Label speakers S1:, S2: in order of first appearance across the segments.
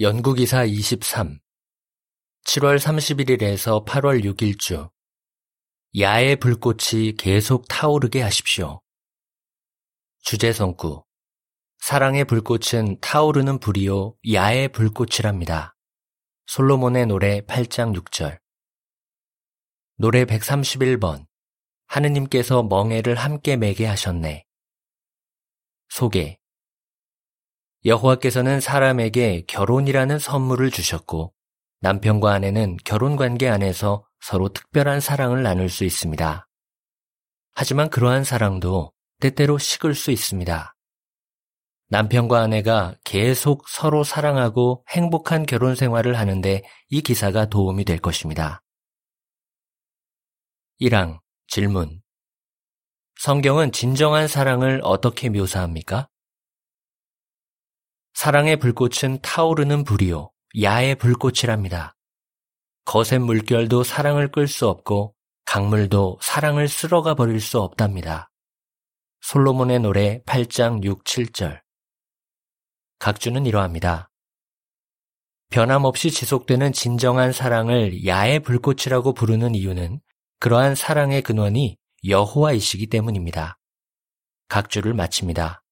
S1: 연구기사 23 7월 31일에서 8월 6일 주 야의 불꽃이 계속 타오르게 하십시오. 주제 성구 사랑의 불꽃은 타오르는 불이요 야의 불꽃이랍니다. 솔로몬의 노래 8장 6절 노래 131번 하느님께서 멍해를 함께 매게 하셨네. 소개 여호와께서는 사람에게 결혼이라는 선물을 주셨고 남편과 아내는 결혼 관계 안에서 서로 특별한 사랑을 나눌 수 있습니다. 하지만 그러한 사랑도 때때로 식을 수 있습니다. 남편과 아내가 계속 서로 사랑하고 행복한 결혼 생활을 하는데 이 기사가 도움이 될 것입니다. 1항 질문 성경은 진정한 사랑을 어떻게 묘사합니까? 사랑의 불꽃은 타오르는 불이요, 야의 불꽃이랍니다. 거센 물결도 사랑을 끌 수 없고 강물도 사랑을 쓸어가 버릴 수 없답니다. 솔로몬의 노래 8장 6, 7절. 각주는 이러합니다. 변함없이 지속되는 진정한 사랑을 야의 불꽃이라고 부르는 이유는 그러한 사랑의 근원이 여호와이시기 때문입니다. 각주를 마칩니다.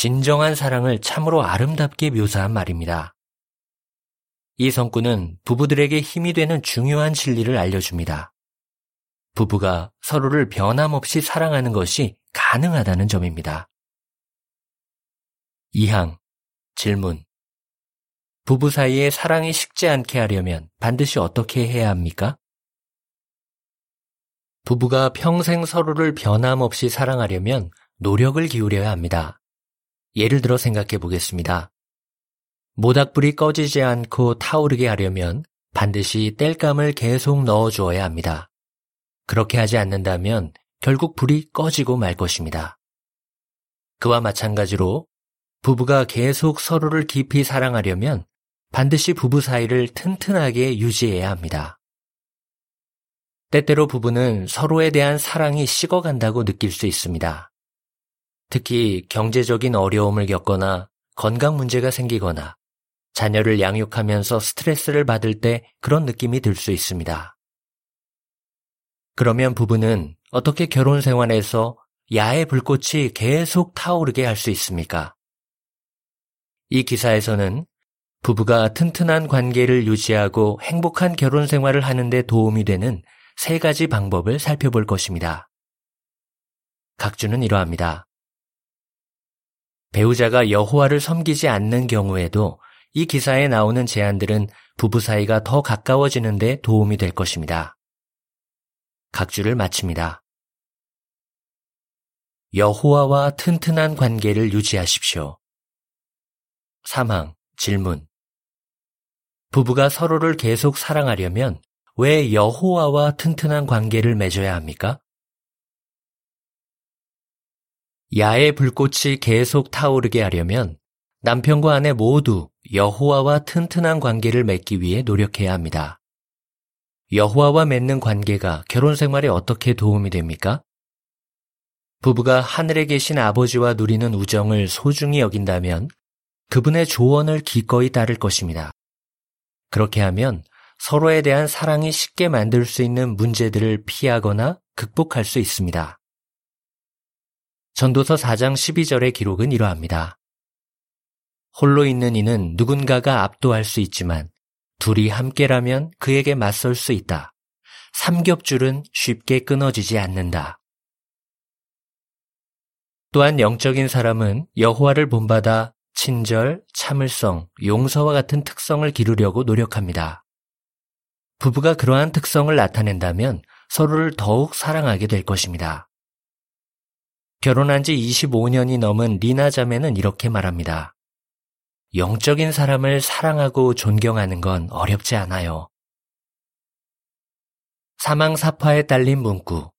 S1: 진정한 사랑을 참으로 아름답게 묘사한 말입니다. 이 성구는 부부들에게 힘이 되는 중요한 진리를 알려줍니다. 부부가 서로를 변함없이 사랑하는 것이 가능하다는 점입니다. 2항 질문 부부 사이에 사랑이 식지 않게 하려면 반드시 어떻게 해야 합니까? 부부가 평생 서로를 변함없이 사랑하려면 노력을 기울여야 합니다. 예를 들어 생각해 보겠습니다. 모닥불이 꺼지지 않고 타오르게 하려면 반드시 땔감을 계속 넣어 주어야 합니다. 그렇게 하지 않는다면 결국 불이 꺼지고 말 것입니다. 그와 마찬가지로 부부가 계속 서로를 깊이 사랑하려면 반드시 부부 사이를 튼튼하게 유지해야 합니다. 때때로 부부는 서로에 대한 사랑이 식어간다고 느낄 수 있습니다. 특히 경제적인 어려움을 겪거나 건강 문제가 생기거나 자녀를 양육하면서 스트레스를 받을 때 그런 느낌이 들 수 있습니다. 그러면 부부는 어떻게 결혼 생활에서 야의 불꽃이 계속 타오르게 할 수 있습니까? 이 기사에서는 부부가 튼튼한 관계를 유지하고 행복한 결혼 생활을 하는데 도움이 되는 세 가지 방법을 살펴볼 것입니다. 각주는 이러합니다. 배우자가 여호와를 섬기지 않는 경우에도 이 기사에 나오는 제안들은 부부 사이가 더 가까워지는데 도움이 될 것입니다. 각주를 마칩니다. 여호와와 튼튼한 관계를 유지하십시오. 3항 질문 부부가 서로를 계속 사랑하려면 왜 여호와와 튼튼한 관계를 맺어야 합니까? 야의 불꽃이 계속 타오르게 하려면 남편과 아내 모두 여호와와 튼튼한 관계를 맺기 위해 노력해야 합니다. 여호와와 맺는 관계가 결혼 생활에 어떻게 도움이 됩니까? 부부가 하늘에 계신 아버지와 누리는 우정을 소중히 여긴다면 그분의 조언을 기꺼이 따를 것입니다. 그렇게 하면 서로에 대한 사랑이 쉽게 만들 수 있는 문제들을 피하거나 극복할 수 있습니다. 전도서 4장 12절의 기록은 이러합니다. 홀로 있는 이는 누군가가 압도할 수 있지만 둘이 함께라면 그에게 맞설 수 있다. 삼겹줄은 쉽게 끊어지지 않는다. 또한 영적인 사람은 여호와를 본받아 친절, 참을성, 용서와 같은 특성을 기르려고 노력합니다. 부부가 그러한 특성을 나타낸다면 서로를 더욱 사랑하게 될 것입니다. 결혼한 지 25년이 넘은 리나 자매는 이렇게 말합니다. 영적인 사람을 사랑하고 존경하는 건 어렵지 않아요. 사망 사파에 딸린 문구.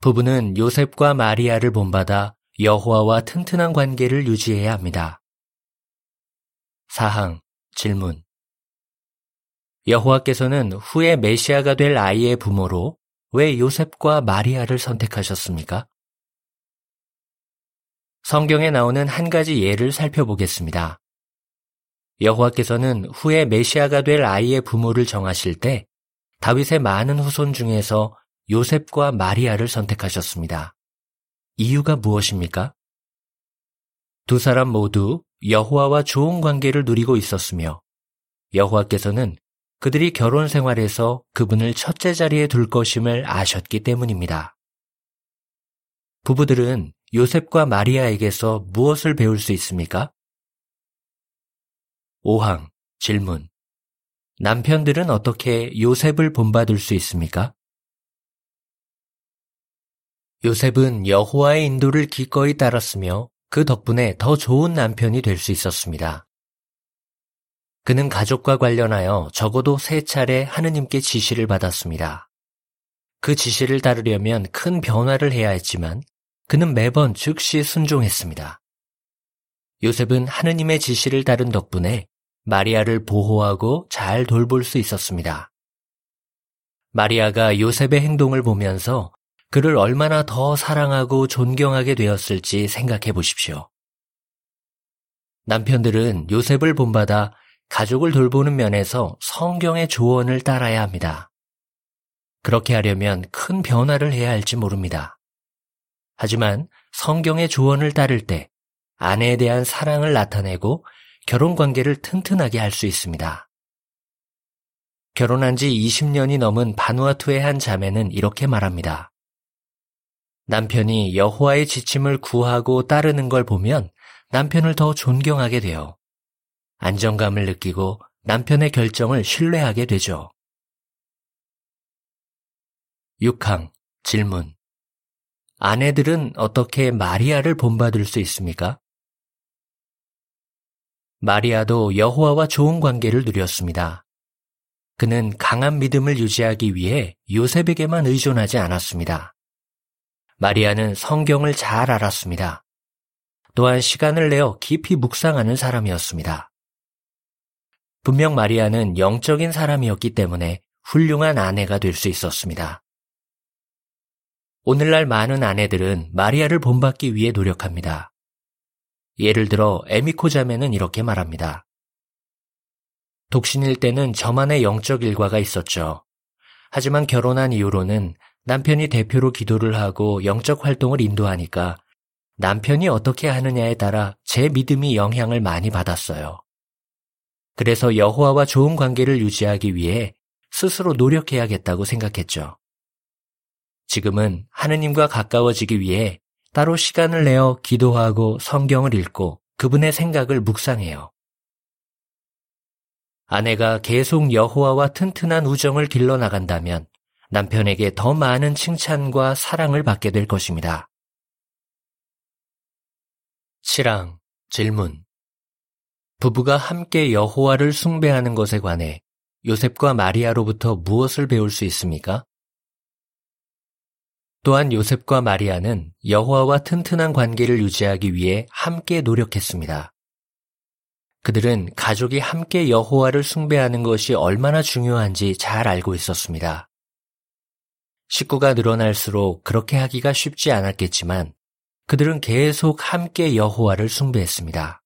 S1: 부부는 요셉과 마리아를 본받아 여호와와 튼튼한 관계를 유지해야 합니다. 사항 질문 여호와께서는 후에 메시아가 될 아이의 부모로 왜 요셉과 마리아를 선택하셨습니까? 성경에 나오는 한 가지 예를 살펴보겠습니다. 여호와께서는 후에 메시아가 될 아이의 부모를 정하실 때 다윗의 많은 후손 중에서 요셉과 마리아를 선택하셨습니다. 이유가 무엇입니까? 두 사람 모두 여호와와 좋은 관계를 누리고 있었으며 여호와께서는 그들이 결혼 생활에서 그분을 첫째 자리에 둘 것임을 아셨기 때문입니다. 부부들은 요셉과 마리아에게서 무엇을 배울 수 있습니까? 5항 질문 남편들은 어떻게 요셉을 본받을 수 있습니까? 요셉은 여호와의 인도를 기꺼이 따랐으며 그 덕분에 더 좋은 남편이 될 수 있었습니다. 그는 가족과 관련하여 적어도 세 차례 하느님께 지시를 받았습니다. 그 지시를 따르려면 큰 변화를 해야 했지만 그는 매번 즉시 순종했습니다. 요셉은 하느님의 지시를 따른 덕분에 마리아를 보호하고 잘 돌볼 수 있었습니다. 마리아가 요셉의 행동을 보면서 그를 얼마나 더 사랑하고 존경하게 되었을지 생각해 보십시오. 남편들은 요셉을 본받아 가족을 돌보는 면에서 성경의 조언을 따라야 합니다. 그렇게 하려면 큰 변화를 해야 할지 모릅니다. 하지만 성경의 조언을 따를 때 아내에 대한 사랑을 나타내고 결혼 관계를 튼튼하게 할 수 있습니다. 결혼한 지 20년이 넘은 바누아투의 한 자매는 이렇게 말합니다. 남편이 여호와의 지침을 구하고 따르는 걸 보면 남편을 더 존경하게 돼요. 안정감을 느끼고 남편의 결정을 신뢰하게 되죠. 6항 질문 아내들은 어떻게 마리아를 본받을 수 있습니까? 마리아도 여호와와 좋은 관계를 누렸습니다. 그는 강한 믿음을 유지하기 위해 요셉에게만 의존하지 않았습니다. 마리아는 성경을 잘 알았습니다. 또한 시간을 내어 깊이 묵상하는 사람이었습니다. 분명 마리아는 영적인 사람이었기 때문에 훌륭한 아내가 될 수 있었습니다. 오늘날 많은 아내들은 마리아를 본받기 위해 노력합니다. 예를 들어 에미코 자매는 이렇게 말합니다. 독신일 때는 저만의 영적 일과가 있었죠. 하지만 결혼한 이후로는 남편이 대표로 기도를 하고 영적 활동을 인도하니까 남편이 어떻게 하느냐에 따라 제 믿음이 영향을 많이 받았어요. 그래서 여호와와 좋은 관계를 유지하기 위해 스스로 노력해야겠다고 생각했죠. 지금은 하느님과 가까워지기 위해 따로 시간을 내어 기도하고 성경을 읽고 그분의 생각을 묵상해요. 아내가 계속 여호와와 튼튼한 우정을 길러 나간다면 남편에게 더 많은 칭찬과 사랑을 받게 될 것입니다. 7항 질문 부부가 함께 여호와를 숭배하는 것에 관해 요셉과 마리아로부터 무엇을 배울 수 있습니까? 또한 요셉과 마리아는 여호와와 튼튼한 관계를 유지하기 위해 함께 노력했습니다. 그들은 가족이 함께 여호와를 숭배하는 것이 얼마나 중요한지 잘 알고 있었습니다. 식구가 늘어날수록 그렇게 하기가 쉽지 않았겠지만 그들은 계속 함께 여호와를 숭배했습니다.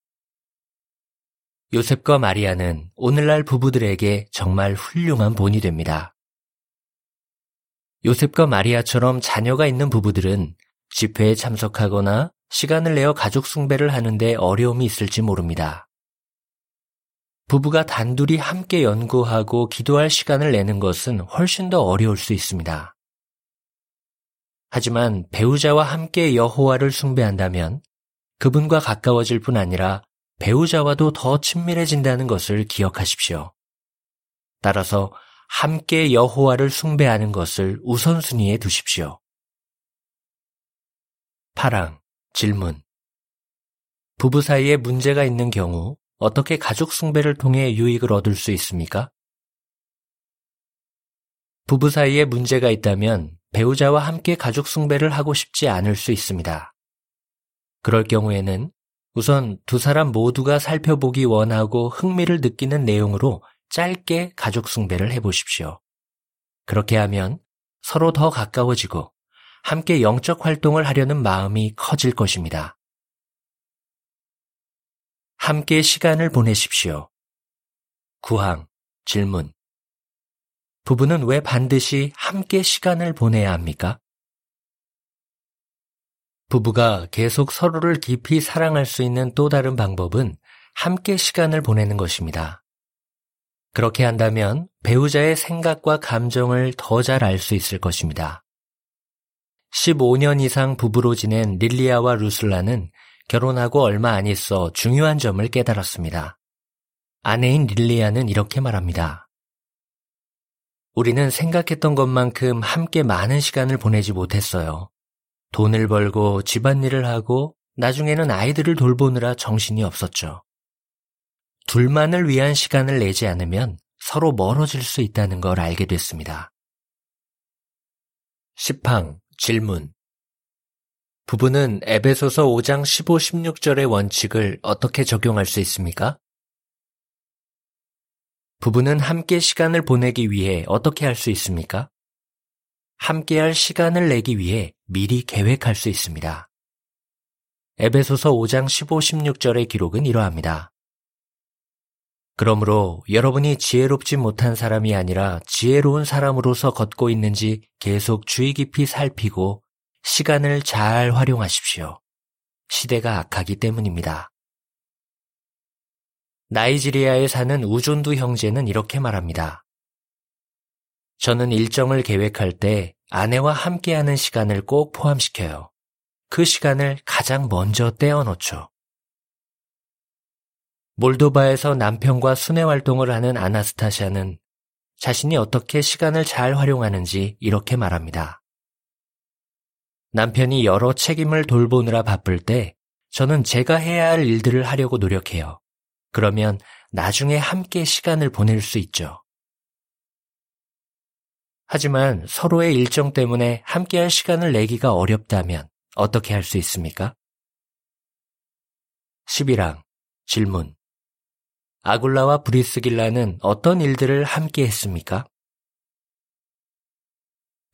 S1: 요셉과 마리아는 오늘날 부부들에게 정말 훌륭한 본이 됩니다. 요셉과 마리아처럼 자녀가 있는 부부들은 집회에 참석하거나 시간을 내어 가족 숭배를 하는데 어려움이 있을지 모릅니다. 부부가 단둘이 함께 연구하고 기도할 시간을 내는 것은 훨씬 더 어려울 수 있습니다. 하지만 배우자와 함께 여호와를 숭배한다면 그분과 가까워질 뿐 아니라 배우자와도 더 친밀해진다는 것을 기억하십시오. 따라서 함께 여호와를 숭배하는 것을 우선순위에 두십시오. 8항 질문 부부 사이에 문제가 있는 경우 어떻게 가족 숭배를 통해 유익을 얻을 수 있습니까? 부부 사이에 문제가 있다면 배우자와 함께 가족 숭배를 하고 싶지 않을 수 있습니다. 그럴 경우에는 우선 두 사람 모두가 살펴보기 원하고 흥미를 느끼는 내용으로 짧게 가족 숭배를 해보십시오. 그렇게 하면 서로 더 가까워지고 함께 영적 활동을 하려는 마음이 커질 것입니다. 함께 시간을 보내십시오. 구항 질문. 부부는 왜 반드시 함께 시간을 보내야 합니까? 부부가 계속 서로를 깊이 사랑할 수 있는 또 다른 방법은 함께 시간을 보내는 것입니다. 그렇게 한다면 배우자의 생각과 감정을 더 잘 알 수 있을 것입니다. 15년 이상 부부로 지낸 릴리아와 루슬라는 결혼하고 얼마 안 있어 중요한 점을 깨달았습니다. 아내인 릴리아는 이렇게 말합니다. 우리는 생각했던 것만큼 함께 많은 시간을 보내지 못했어요. 돈을 벌고 집안일을 하고 나중에는 아이들을 돌보느라 정신이 없었죠. 둘만을 위한 시간을 내지 않으면 서로 멀어질 수 있다는 걸 알게 됐습니다. 10항 질문 부부는 에베소서 5장 15, 16절의 원칙을 어떻게 적용할 수 있습니까? 부부는 함께 시간을 보내기 위해 어떻게 할 수 있습니까? 함께할 시간을 내기 위해 미리 계획할 수 있습니다. 에베소서 5장 15, 16절의 기록은 이러합니다. 그러므로 여러분이 지혜롭지 못한 사람이 아니라 지혜로운 사람으로서 걷고 있는지 계속 주의 깊이 살피고 시간을 잘 활용하십시오. 시대가 악하기 때문입니다. 나이지리아에 사는 우존두 형제는 이렇게 말합니다. 저는 일정을 계획할 때 아내와 함께하는 시간을 꼭 포함시켜요. 그 시간을 가장 먼저 떼어놓죠. 몰도바에서 남편과 순회 활동을 하는 아나스타샤는 자신이 어떻게 시간을 잘 활용하는지 이렇게 말합니다. 남편이 여러 책임을 돌보느라 바쁠 때 저는 제가 해야 할 일들을 하려고 노력해요. 그러면 나중에 함께 시간을 보낼 수 있죠. 하지만 서로의 일정 때문에 함께 할 시간을 내기가 어렵다면 어떻게 할 수 있습니까? 11항 질문 아굴라와 브리스길라는 어떤 일들을 함께 했습니까?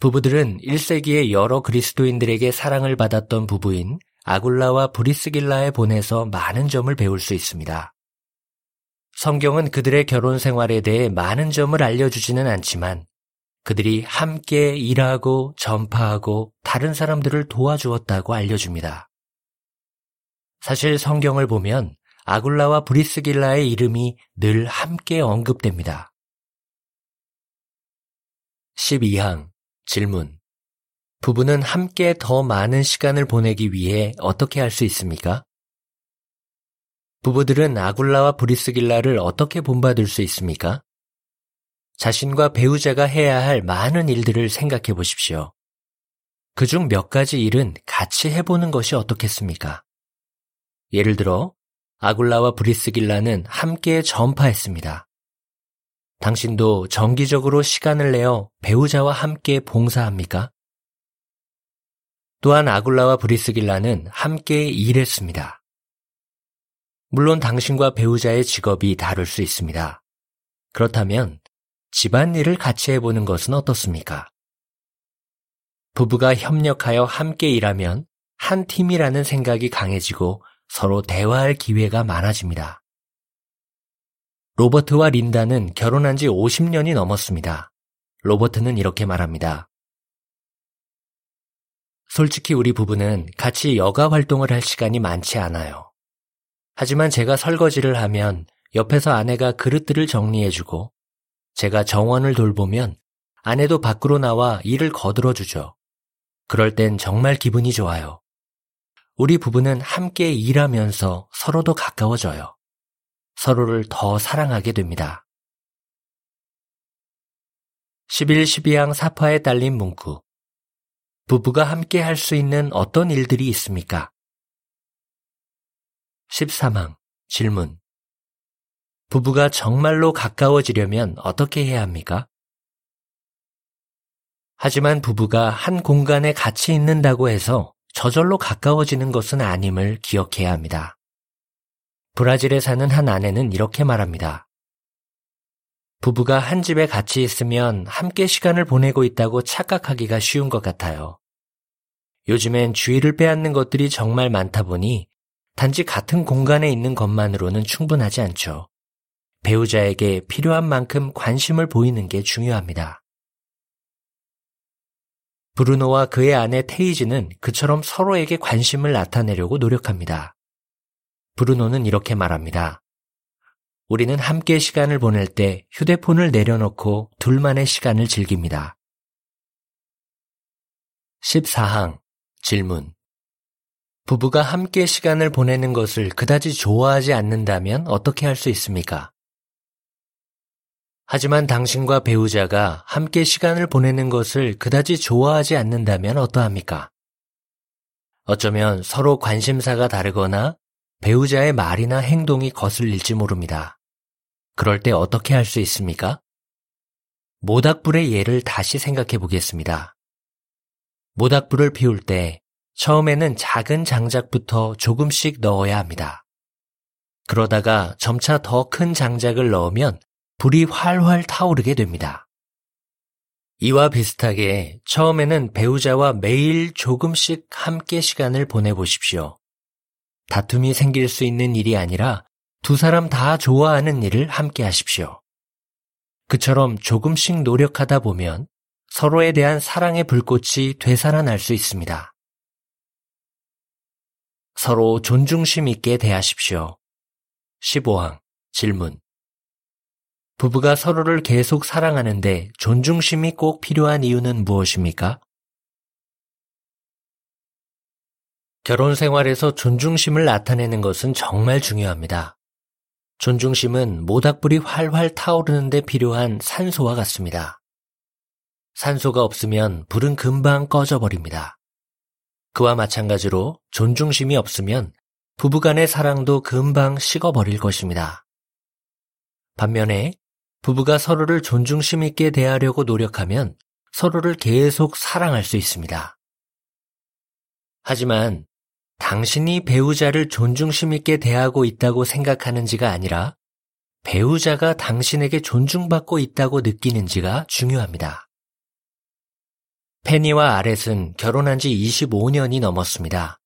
S1: 부부들은 1세기의 여러 그리스도인들에게 사랑을 받았던 부부인 아굴라와 브리스길라에 보내서 많은 점을 배울 수 있습니다. 성경은 그들의 결혼 생활에 대해 많은 점을 알려주지는 않지만 그들이 함께 일하고 전파하고 다른 사람들을 도와주었다고 알려줍니다. 사실 성경을 보면 아굴라와 브리스길라의 이름이 늘 함께 언급됩니다. 12항 질문 부부는 함께 더 많은 시간을 보내기 위해 어떻게 할 수 있습니까? 부부들은 아굴라와 브리스길라를 어떻게 본받을 수 있습니까? 자신과 배우자가 해야 할 많은 일들을 생각해 보십시오. 그중 몇 가지 일은 같이 해보는 것이 어떻겠습니까? 예를 들어, 아굴라와 브리스길라는 함께 전파했습니다. 당신도 정기적으로 시간을 내어 배우자와 함께 봉사합니까? 또한 아굴라와 브리스길라는 함께 일했습니다. 물론 당신과 배우자의 직업이 다를 수 있습니다. 그렇다면 집안일을 같이 해보는 것은 어떻습니까? 부부가 협력하여 함께 일하면 한 팀이라는 생각이 강해지고 서로 대화할 기회가 많아집니다. 로버트와 린다는 결혼한 지 50년이 넘었습니다. 로버트는 이렇게 말합니다. 솔직히 우리 부부는 같이 여가 활동을 할 시간이 많지 않아요. 하지만 제가 설거지를 하면 옆에서 아내가 그릇들을 정리해주고 제가 정원을 돌보면 아내도 밖으로 나와 일을 거들어 주죠. 그럴 땐 정말 기분이 좋아요. 우리 부부는 함께 일하면서 서로도 가까워져요. 서로를 더 사랑하게 됩니다. 11, 12항 사파에 딸린 문구. 부부가 함께 할 수 있는 어떤 일들이 있습니까? 13항 질문. 부부가 정말로 가까워지려면 어떻게 해야 합니까? 하지만 부부가 한 공간에 같이 있는다고 해서 저절로 가까워지는 것은 아님을 기억해야 합니다. 브라질에 사는 한 아내는 이렇게 말합니다. 부부가 한 집에 같이 있으면 함께 시간을 보내고 있다고 착각하기가 쉬운 것 같아요. 요즘엔 주의를 빼앗는 것들이 정말 많다 보니 단지 같은 공간에 있는 것만으로는 충분하지 않죠. 배우자에게 필요한 만큼 관심을 보이는 게 중요합니다. 브루노와 그의 아내 테이지는 그처럼 서로에게 관심을 나타내려고 노력합니다. 브루노는 이렇게 말합니다. 우리는 함께 시간을 보낼 때 휴대폰을 내려놓고 둘만의 시간을 즐깁니다. 14항 질문 부부가 함께 시간을 보내는 것을 그다지 좋아하지 않는다면 어떻게 할 수 있습니까? 하지만 당신과 배우자가 함께 시간을 보내는 것을 그다지 좋아하지 않는다면 어떠합니까? 어쩌면 서로 관심사가 다르거나 배우자의 말이나 행동이 거슬릴지 모릅니다. 그럴 때 어떻게 할 수 있습니까? 모닥불의 예를 다시 생각해 보겠습니다. 모닥불을 피울 때 처음에는 작은 장작부터 조금씩 넣어야 합니다. 그러다가 점차 더 큰 장작을 넣으면 불이 활활 타오르게 됩니다. 이와 비슷하게 처음에는 배우자와 매일 조금씩 함께 시간을 보내보십시오. 다툼이 생길 수 있는 일이 아니라 두 사람 다 좋아하는 일을 함께 하십시오. 그처럼 조금씩 노력하다 보면 서로에 대한 사랑의 불꽃이 되살아날 수 있습니다. 서로 존중심 있게 대하십시오. 15항 질문 부부가 서로를 계속 사랑하는데 존중심이 꼭 필요한 이유는 무엇입니까? 결혼 생활에서 존중심을 나타내는 것은 정말 중요합니다. 존중심은 모닥불이 활활 타오르는데 필요한 산소와 같습니다. 산소가 없으면 불은 금방 꺼져버립니다. 그와 마찬가지로 존중심이 없으면 부부간의 사랑도 금방 식어버릴 것입니다. 반면에 부부가 서로를 존중심 있게 대하려고 노력하면 서로를 계속 사랑할 수 있습니다. 하지만 당신이 배우자를 존중심 있게 대하고 있다고 생각하는지가 아니라 배우자가 당신에게 존중받고 있다고 느끼는지가 중요합니다. 페니와 아렛은 결혼한 지 25년이 넘었습니다.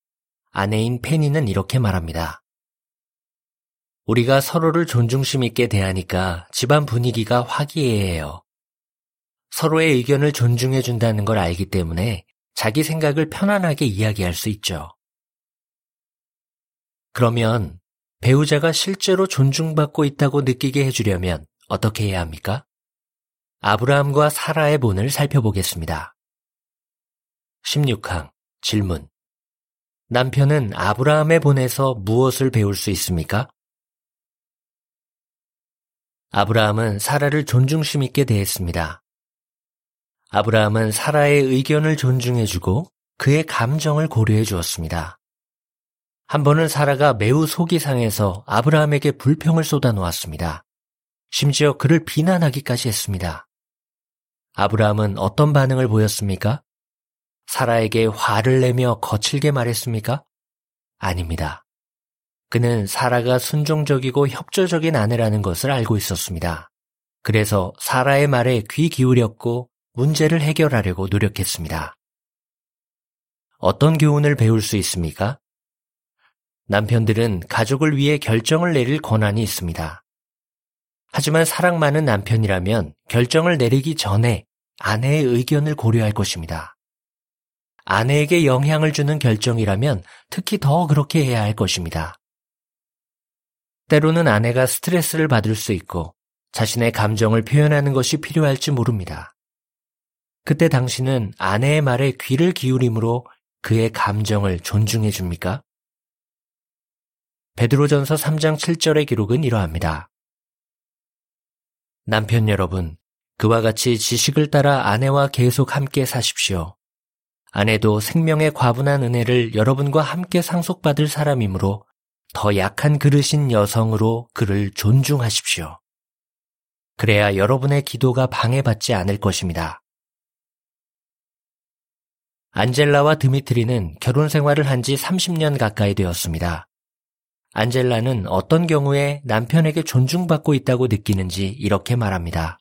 S1: 아내인 페니는 이렇게 말합니다. 우리가 서로를 존중심 있게 대하니까 집안 분위기가 화기애애해요. 서로의 의견을 존중해 준다는 걸 알기 때문에 자기 생각을 편안하게 이야기할 수 있죠. 그러면 배우자가 실제로 존중받고 있다고 느끼게 해주려면 어떻게 해야 합니까? 아브라함과 사라의 본을 살펴보겠습니다. 16항 질문 남편은 아브라함의 본에서 무엇을 배울 수 있습니까? 아브라함은 사라를 존중심 있게 대했습니다. 아브라함은 사라의 의견을 존중해주고 그의 감정을 고려해 주었습니다. 한 번은 사라가 매우 속이 상해서 아브라함에게 불평을 쏟아놓았습니다. 심지어 그를 비난하기까지 했습니다. 아브라함은 어떤 반응을 보였습니까? 사라에게 화를 내며 거칠게 말했습니까? 아닙니다. 그는 사라가 순종적이고 협조적인 아내라는 것을 알고 있었습니다. 그래서 사라의 말에 귀 기울였고 문제를 해결하려고 노력했습니다. 어떤 교훈을 배울 수 있습니까? 남편들은 가족을 위해 결정을 내릴 권한이 있습니다. 하지만 사랑 많은 남편이라면 결정을 내리기 전에 아내의 의견을 고려할 것입니다. 아내에게 영향을 주는 결정이라면 특히 더 그렇게 해야 할 것입니다. 때로는 아내가 스트레스를 받을 수 있고 자신의 감정을 표현하는 것이 필요할지 모릅니다. 그때 당신은 아내의 말에 귀를 기울임으로 그의 감정을 존중해 줍니까? 베드로전서 3장 7절의 기록은 이러합니다. 남편 여러분, 그와 같이 지식을 따라 아내와 계속 함께 사십시오. 아내도 생명의 과분한 은혜를 여러분과 함께 상속받을 사람이므로 더 약한 그릇인 여성으로 그를 존중하십시오. 그래야 여러분의 기도가 방해받지 않을 것입니다. 안젤라와 드미트리는 결혼 생활을 한 지 30년 가까이 되었습니다. 안젤라는 어떤 경우에 남편에게 존중받고 있다고 느끼는지 이렇게 말합니다.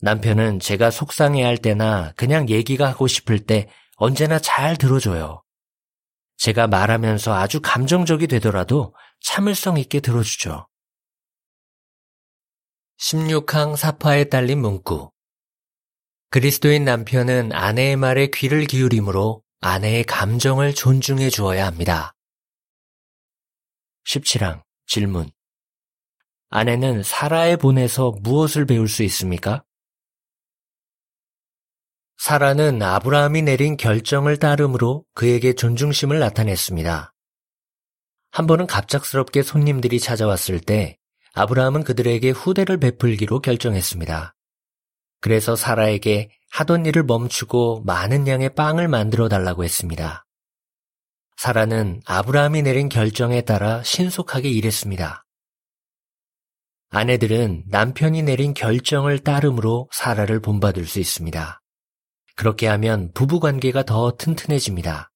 S1: 남편은 제가 속상해 할 때나 그냥 얘기가 하고 싶을 때 언제나 잘 들어줘요. 제가 말하면서 아주 감정적이 되더라도 참을성 있게 들어주죠. 16항 사파에 딸린 문구. 그리스도인 남편은 아내의 말에 귀를 기울이므로 아내의 감정을 존중해 주어야 합니다. 17항 질문. 아내는 사라에 보내서 무엇을 배울 수 있습니까? 사라는 아브라함이 내린 결정을 따름으로 그에게 존중심을 나타냈습니다. 한 번은 갑작스럽게 손님들이 찾아왔을 때 아브라함은 그들에게 후대를 베풀기로 결정했습니다. 그래서 사라에게 하던 일을 멈추고 많은 양의 빵을 만들어 달라고 했습니다. 사라는 아브라함이 내린 결정에 따라 신속하게 일했습니다. 아내들은 남편이 내린 결정을 따름으로 사라를 본받을 수 있습니다. 그렇게 하면 부부 관계가 더 튼튼해집니다.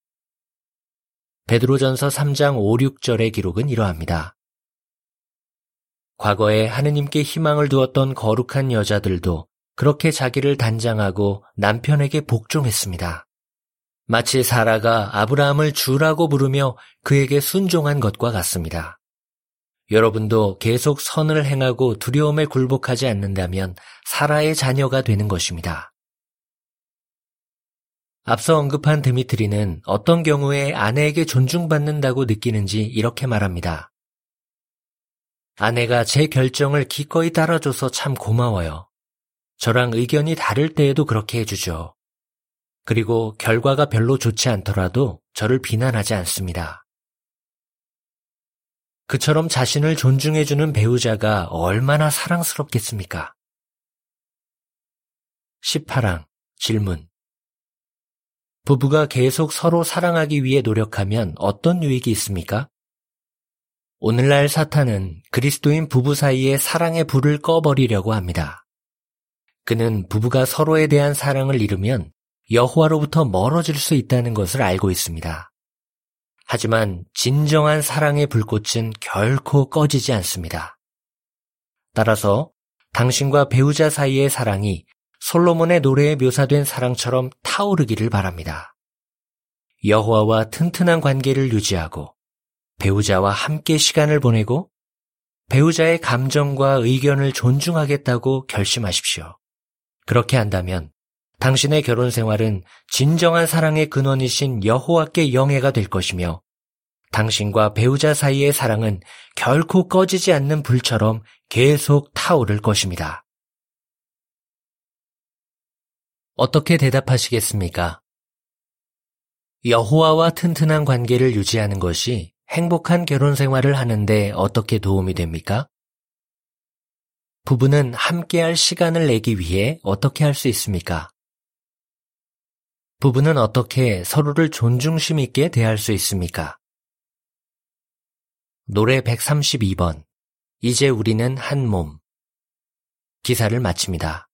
S1: 베드로전서 3장 5, 6절의 기록은 이러합니다. 과거에 하느님께 희망을 두었던 거룩한 여자들도 그렇게 자기를 단장하고 남편에게 복종했습니다. 마치 사라가 아브라함을 주라고 부르며 그에게 순종한 것과 같습니다. 여러분도 계속 선을 행하고 두려움에 굴복하지 않는다면 사라의 자녀가 되는 것입니다. 앞서 언급한 드미트리는 어떤 경우에 아내에게 존중받는다고 느끼는지 이렇게 말합니다. 아내가 제 결정을 기꺼이 따라줘서 참 고마워요. 저랑 의견이 다를 때에도 그렇게 해주죠. 그리고 결과가 별로 좋지 않더라도 저를 비난하지 않습니다. 그처럼 자신을 존중해주는 배우자가 얼마나 사랑스럽겠습니까? 18항 질문 부부가 계속 서로 사랑하기 위해 노력하면 어떤 유익이 있습니까? 오늘날 사탄은 그리스도인 부부 사이에 사랑의 불을 꺼버리려고 합니다. 그는 부부가 서로에 대한 사랑을 잃으면 여호와로부터 멀어질 수 있다는 것을 알고 있습니다. 하지만 진정한 사랑의 불꽃은 결코 꺼지지 않습니다. 따라서 당신과 배우자 사이의 사랑이 솔로몬의 노래에 묘사된 사랑처럼 타오르기를 바랍니다. 여호와와 튼튼한 관계를 유지하고 배우자와 함께 시간을 보내고 배우자의 감정과 의견을 존중하겠다고 결심하십시오. 그렇게 한다면 당신의 결혼 생활은 진정한 사랑의 근원이신 여호와께 영예가 될 것이며 당신과 배우자 사이의 사랑은 결코 꺼지지 않는 불처럼 계속 타오를 것입니다. 어떻게 대답하시겠습니까? 여호와와 튼튼한 관계를 유지하는 것이 행복한 결혼 생활을 하는데 어떻게 도움이 됩니까? 부부는 함께할 시간을 내기 위해 어떻게 할 수 있습니까? 부부는 어떻게 서로를 존중심 있게 대할 수 있습니까? 노래 132번. 이제 우리는 한 몸. 기사를 마칩니다.